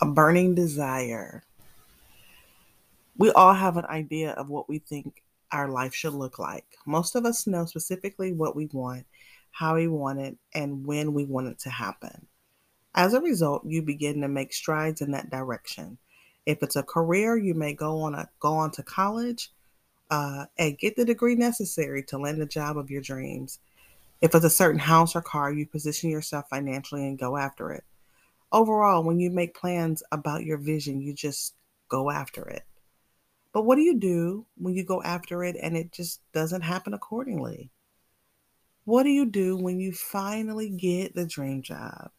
A burning desire. We all have an idea of what we think our life should look like. Most of us know specifically what we want, how we want it, and when we want it to happen. As a result, you begin to make strides in that direction. If it's a career, you may go on a go on to college uh, and get the degree necessary to land the job of your dreams. If it's a certain house or car, you position yourself financially and go after it. Overall, when you make plans about your vision, you just go after it. But what do you do when you go after it and it just doesn't happen accordingly? What do you do when you finally get the dream job,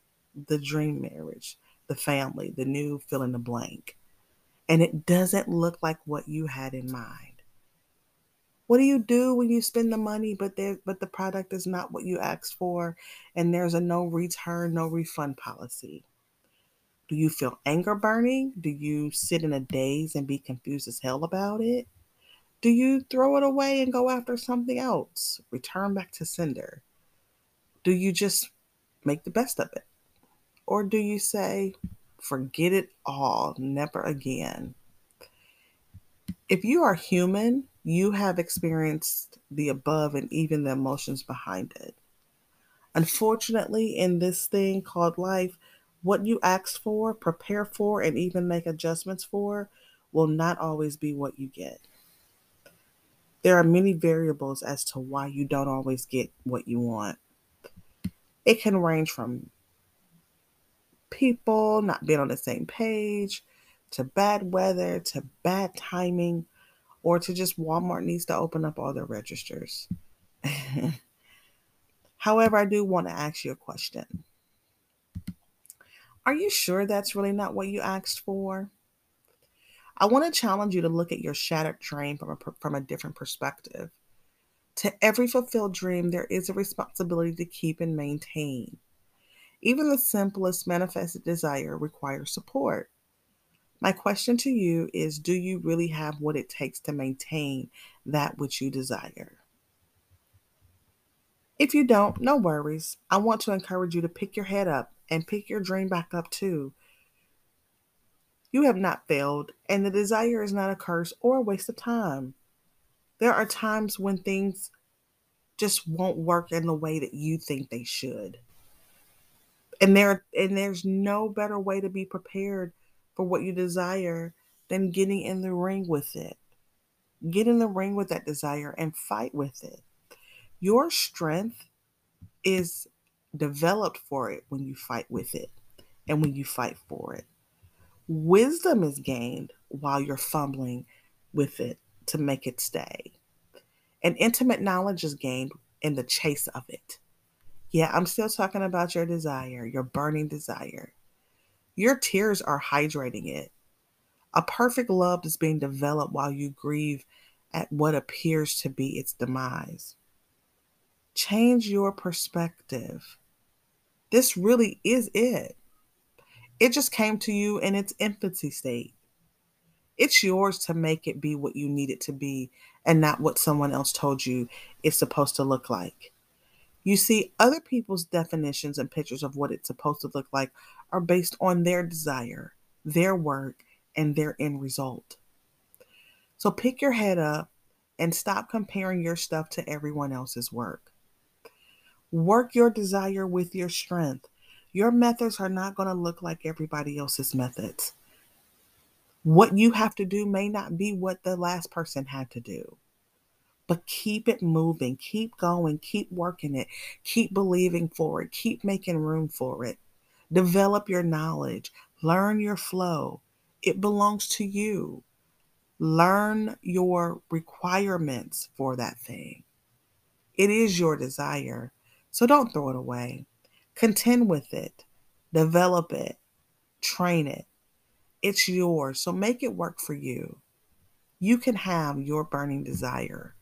the dream marriage, the family, the new fill in the blank, and it doesn't look like what you had in mind? What do you do when you spend the money but there but the product is not what you asked for and there's a no return, no refund policy? Do you feel anger burning? Do you sit in a daze and be confused as hell about it? Do you throw it away and go after something else? Return back to sender? Do you just make the best of it? Or do you say, forget it all, never again? If you are human, you have experienced the above and even the emotions behind it. Unfortunately, in this thing called life, what you ask for, prepare for, and even make adjustments for will not always be what you get. There are many variables as to why you don't always get what you want. It can range from people not being on the same page to bad weather to bad timing or to just Walmart needs to open up all their registers. However, I do want to ask you a question. Are you sure that's really not what you asked for? I want to challenge you to look at your shattered dream from a, from a different perspective. To every fulfilled dream, there is a responsibility to keep and maintain. Even the simplest manifested desire requires support. My question to you is Do you really have what it takes to maintain that which you desire? If you don't, no worries. I want to encourage you to pick your head up and pick your dream back up too. You have not failed, and the desire is not a curse or a waste of time. There are times when things just won't work in the way that you think they should. And there and there's no better way to be prepared for what you desire than getting in the ring with it. Get in the ring with that desire and fight with it. Your strength is developed for it when you fight with it and when you fight for it. Wisdom is gained while you're fumbling with it to make it stay. And intimate knowledge is gained in the chase of it. Yeah, I'm still talking about your desire, your burning desire. Your tears are hydrating it. A perfect love is being developed while you grieve at what appears to be its demise. Change your perspective. This really is it. It just came to you in its infancy state. It's yours to make it be what you need it to be and not what someone else told you it's supposed to look like. You see, other people's definitions and pictures of what it's supposed to look like are based on their desire, their work, and their end result. So pick your head up and stop comparing your stuff to everyone else's work. Work your desire with your strength. Your methods are not going to look like everybody else's methods. What you have to do may not be what the last person had to do. But keep it moving, keep going, keep working it, keep believing for it, keep making room for it. Develop your knowledge, learn your flow. It belongs to you. Learn your requirements for that thing. It is your desire. So don't throw it away. Contend with it, develop it, train it. It's yours. So make it work for you. You can have your burning desire.